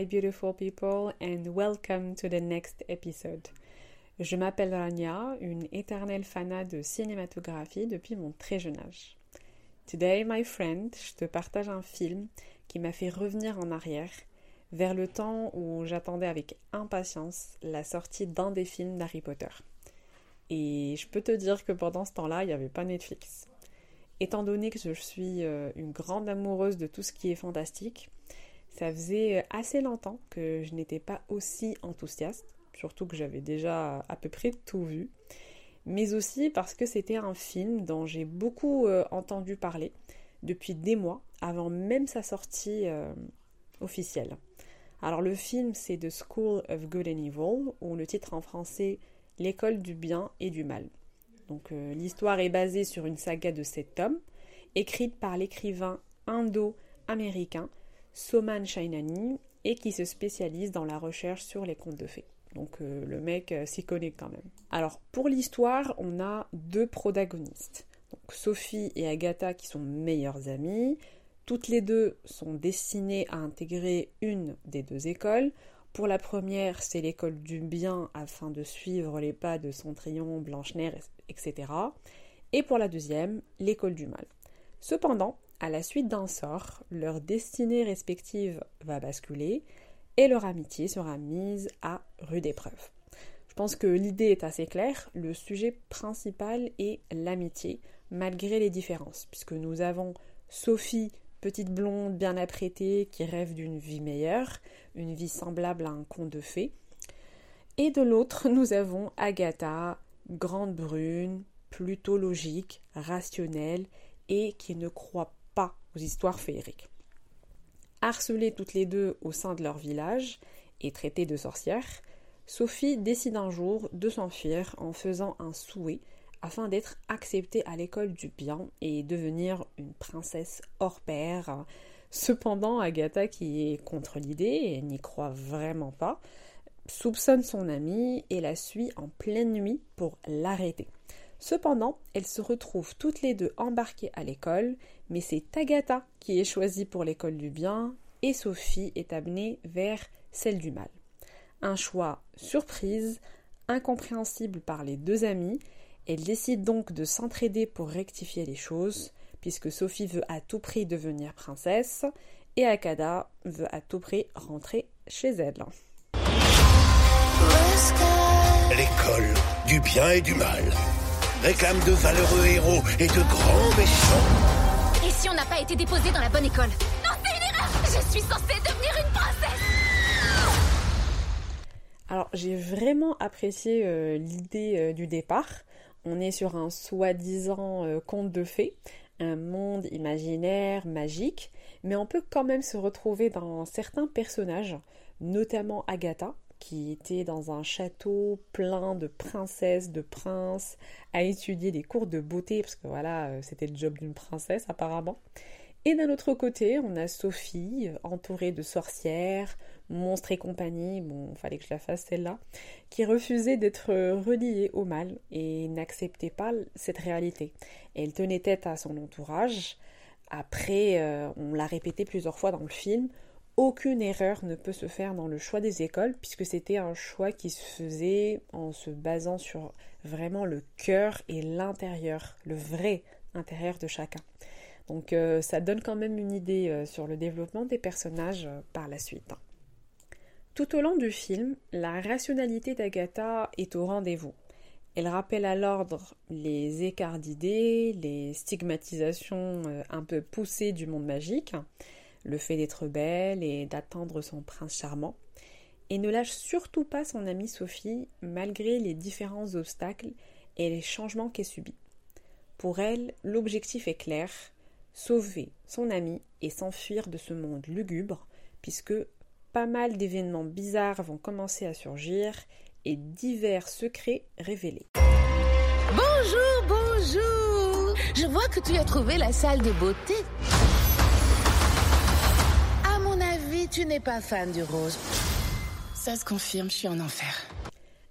my beautiful people, and welcome to the next episode. Je m'appelle Rania, une éternelle fanat de cinématographie depuis mon très jeune âge. Today, my friend, je te partage un film qui m'a fait revenir en arrière vers le temps où j'attendais avec impatience la sortie d'un des films d'Harry Potter. Et je peux te dire que pendant ce temps-là, il n'y avait pas Netflix. Étant donné que je suis euh, une grande amoureuse de tout ce qui est fantastique, ça faisait assez longtemps que je n'étais pas aussi enthousiaste, surtout que j'avais déjà à peu près tout vu, mais aussi parce que c'était un film dont j'ai beaucoup euh, entendu parler depuis des mois, avant même sa sortie euh, officielle. Alors le film c'est The School of Good and Evil, ou le titre en français L'école du bien et du mal. Donc euh, l'histoire est basée sur une saga de sept tomes, écrite par l'écrivain indo-américain Soman Shainani et qui se spécialise dans la recherche sur les contes de fées. Donc euh, le mec euh, s'y connaît quand même. Alors pour l'histoire, on a deux protagonistes. Sophie et Agatha qui sont meilleures amies. Toutes les deux sont destinées à intégrer une des deux écoles. Pour la première, c'est l'école du bien afin de suivre les pas de Cendrillon, Blanche-Neige, etc. Et pour la deuxième, l'école du mal. Cependant, à la suite d'un sort, leur destinée respective va basculer et leur amitié sera mise à rude épreuve. Je pense que l'idée est assez claire, le sujet principal est l'amitié, malgré les différences, puisque nous avons Sophie, petite blonde bien apprêtée, qui rêve d'une vie meilleure, une vie semblable à un conte de fées, et de l'autre, nous avons Agatha, grande brune, plutôt logique, rationnelle, et qui ne croit aux histoires féeriques. Harcelées toutes les deux au sein de leur village et traitées de sorcières, Sophie décide un jour de s'enfuir en faisant un souhait afin d'être acceptée à l'école du bien et devenir une princesse hors pair. Cependant, Agatha, qui est contre l'idée et n'y croit vraiment pas, soupçonne son amie et la suit en pleine nuit pour l'arrêter. Cependant, elles se retrouvent toutes les deux embarquées à l'école, mais c'est Agatha qui est choisie pour l'école du bien et Sophie est amenée vers celle du mal. Un choix surprise, incompréhensible par les deux amies, elles décident donc de s'entraider pour rectifier les choses, puisque Sophie veut à tout prix devenir princesse et Akada veut à tout prix rentrer chez elle. L'école du bien et du mal réclame de valeureux héros et de grands méchants. Et si on n'a pas été déposé dans la bonne école? Non, c'est une erreur Je suis censée devenir une princesse Alors, j'ai vraiment apprécié euh, l'idée euh, du départ. On est sur un soi-disant euh, conte de fées, un monde imaginaire, magique, mais on peut quand même se retrouver dans certains personnages, notamment Agatha, qui était dans un château plein de princesses, de princes, à étudier des cours de beauté, parce que voilà, euh, c'était le job d'une princesse apparemment. Et d'un autre côté, on a Sophie, entourée de sorcières, monstres et compagnie, bon, fallait que je la fasse celle-là, qui refusait d'être reliée au mal et n'acceptait pas cette réalité. elle tenait tête à son entourage. Après, euh, on l'a répété plusieurs fois dans le film, aucune erreur ne peut se faire dans le choix des écoles puisque c'était un choix qui se faisait en se basant sur vraiment le cœur et l'intérieur, le vrai intérieur de chacun. Donc euh, ça donne quand même une idée euh, sur le développement des personnages euh, par la suite. Tout au long du film, la rationalité d'Agatha est au rendez-vous. Elle rappelle à l'ordre les écarts d'idées, les stigmatisations un peu poussées du monde magique, le fait d'être belle et d'attendre son prince charmant, et ne lâche surtout pas son amie Sophie malgré les différents obstacles et les changements qu'elle subit. Pour elle, l'objectif est clair, sauver son amie et s'enfuir de ce monde lugubre, puisque pas mal d'événements bizarres vont commencer à surgir et divers secrets révélés. Bonjour, bonjour Je vois que tu as trouvé la salle de beauté. Tu n'es pas fan du rose. Ça se confirme, je suis en enfer.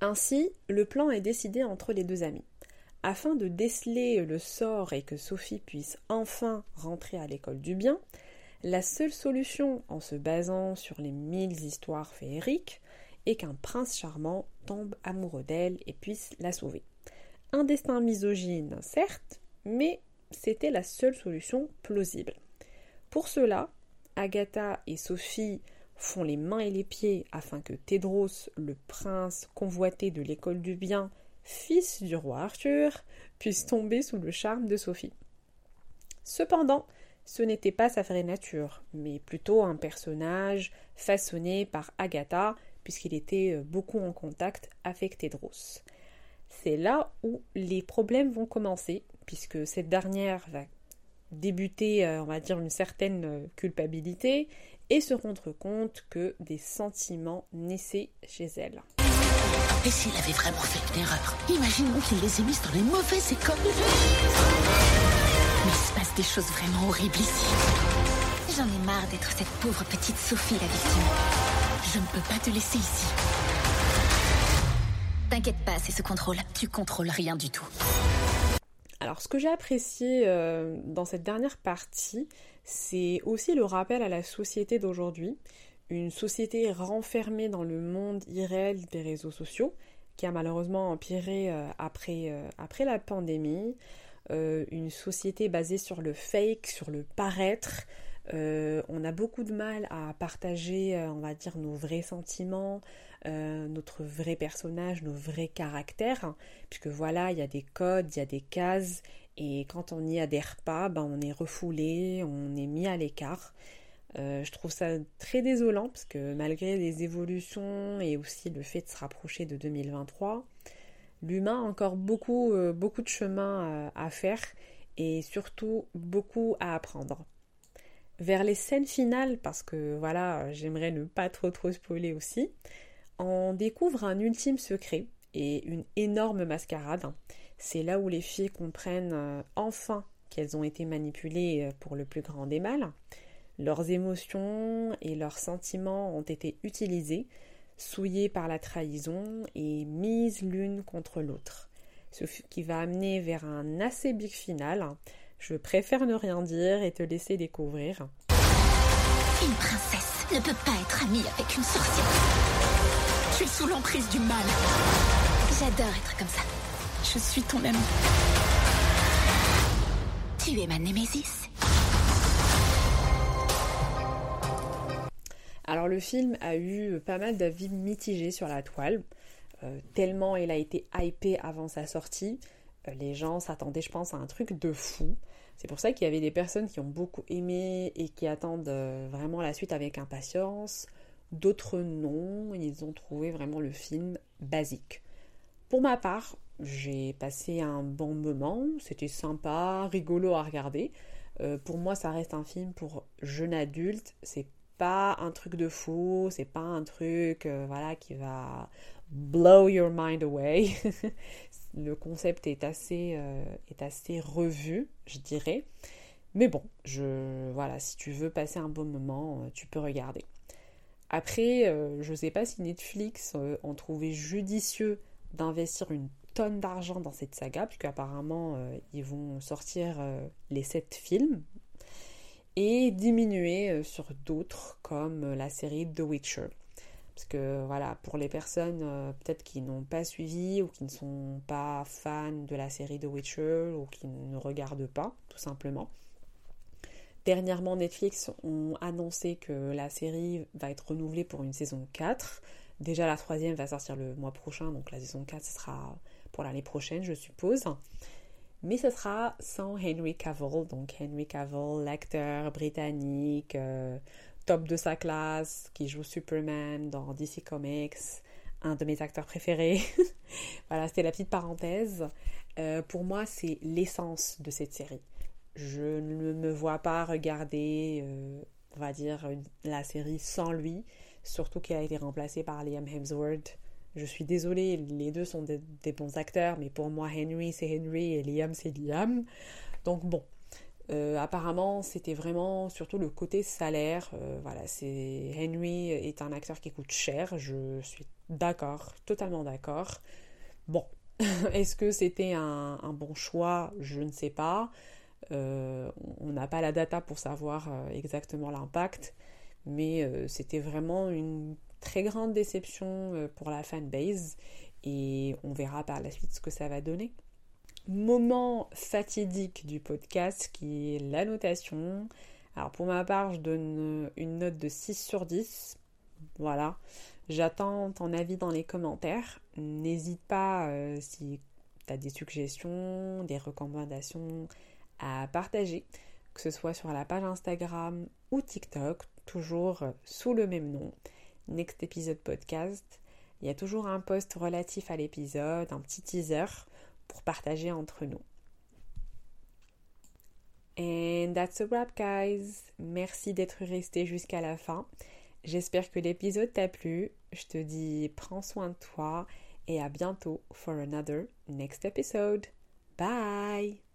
Ainsi, le plan est décidé entre les deux amis. Afin de déceler le sort et que Sophie puisse enfin rentrer à l'école du bien, La seule solution, en se basant sur les mille histoires féeriques, est qu'un prince charmant tombe amoureux d'elle et puisse la sauver. Un destin misogyne, certes, mais c'était la seule solution plausible. Pour cela, Agatha et Sophie font les mains et les pieds afin que Tedros, le prince convoité de l'école du bien, fils du roi Arthur, puisse tomber sous le charme de Sophie. Cependant, ce n'était pas sa vraie nature, mais plutôt un personnage façonné par Agatha, puisqu'il était euh, beaucoup en contact avec Tedros. C'est là où les problèmes vont commencer, puisque cette dernière va débuter, euh, on va dire, une certaine euh, culpabilité et se rendre compte que des sentiments naissaient chez elle. Et s'il avait vraiment fait une erreur Imaginons qu'il les ait mises dans les mauvaises écoles. Mais il se passe des choses vraiment horribles ici. J'en ai marre d'être cette pauvre petite Sophie la victime. Je ne peux pas te laisser ici. T'inquiète pas, c'est ce contrôle. Tu contrôles rien du tout. Alors, ce que j'ai apprécié euh, dans cette dernière partie, c'est aussi le rappel à la société d'aujourd'hui, une société renfermée dans le monde irréel des réseaux sociaux, qui a malheureusement empiré euh, après, euh, après la pandémie, une société basée sur le fake, sur le paraître. On a beaucoup de mal à partager, on va dire, nos vrais sentiments, euh, notre vrai personnage, nos vrais caractères, hein, puisque voilà, il y a des codes, il y a des cases, et quand on n'y adhère pas, ben, on est refoulé, on est mis à l'écart. Euh, je trouve ça très désolant, parce que malgré les évolutions et aussi le fait de se rapprocher de 2023, l'humain a encore beaucoup, euh, beaucoup de chemin à faire et surtout beaucoup à apprendre vers les scènes finales, parce que voilà, j'aimerais ne pas trop trop spoiler aussi, on découvre un ultime secret et une énorme mascarade. C'est là où les filles comprennent euh, enfin qu'elles ont été manipulées euh, pour le plus grand des mâles. Leurs émotions et leurs sentiments ont été utilisés, souillés par la trahison et mises l'une contre l'autre. Ce qui va amener vers un assez big final. Je préfère ne rien dire et te laisser découvrir. Une princesse ne peut pas être amie avec une sorcière. Je suis sous l'emprise du mal. J'adore être comme ça. Je suis ton ami. Tu es ma némésis. Alors le film a eu pas mal d'avis mitigés sur la toile, euh, tellement il a été hypé avant sa sortie. Les gens s'attendaient, je pense, à un truc de fou. C'est pour ça qu'il y avait des personnes qui ont beaucoup aimé et qui attendent euh, vraiment la suite avec impatience. D'autres non, ils ont trouvé vraiment le film basique. Pour ma part, j'ai passé un bon moment, c'était sympa, rigolo à regarder. Euh, pour moi, ça reste un film pour jeunes adultes. C'est pas un truc de fou, c'est pas un truc euh, voilà qui va blow your mind away. le concept est assez euh, est assez revu, je dirais. Mais bon, je voilà, si tu veux passer un bon moment, tu peux regarder. Après, euh, je ne sais pas si Netflix euh, ont trouvé judicieux d'investir une tonne d'argent dans cette saga, puisque apparemment euh, ils vont sortir les sept films et diminuer sur d'autres comme la série The Witcher. Parce que voilà, pour les personnes peut-être qui n'ont pas suivi ou qui ne sont pas fans de la série The Witcher ou qui ne regardent pas, tout simplement, Dernièrement, Netflix ont annoncé que la série va être renouvelée pour une saison 4. Déjà, la troisième va sortir le mois prochain, donc la saison 4 sera pour l'année prochaine, je suppose. Mais ce sera sans Henry Cavill, donc Henry Cavill, l'acteur britannique, euh, top de sa classe, qui joue Superman dans DC Comics, un de mes acteurs préférés. voilà, c'était la petite parenthèse. Euh, pour moi, c'est l'essence de cette série je ne me vois pas regarder, euh, on va dire, la série sans lui, surtout qu'il a été remplacé par Liam Hemsworth. Je suis désolée, les deux sont des, bons acteurs, mais pour moi, Henry, c'est Henry et Liam, c'est Liam. Donc bon, euh, apparemment, c'était vraiment surtout le côté salaire. Euh, voilà, c'est Henry est un acteur qui coûte cher. Je suis d'accord, totalement d'accord. Bon, est-ce que c'était un, bon choix? Je ne sais pas. on n'a pas la data pour savoir exactement l'impact, mais c'était vraiment une très grande déception pour la fanbase et on verra par la suite ce que ça va donner. Moment fatidique du podcast qui est la notation. Alors pour ma part, je donne une note de 6 sur 10. Voilà. J'attends ton avis dans les commentaires. N'hésite pas euh, si tu as des suggestions, des recommandations à partager, que ce soit sur la page Instagram ou TikTok, toujours sous le même nom, Next Episode Podcast. Il y a toujours un post relatif à l'épisode, un petit teaser pour partager entre nous. And that's a wrap, guys. Merci d'être resté jusqu'à la fin. J'espère que l'épisode t'a plu. Je te dis prends soin de toi et à bientôt for another next episode. Bye!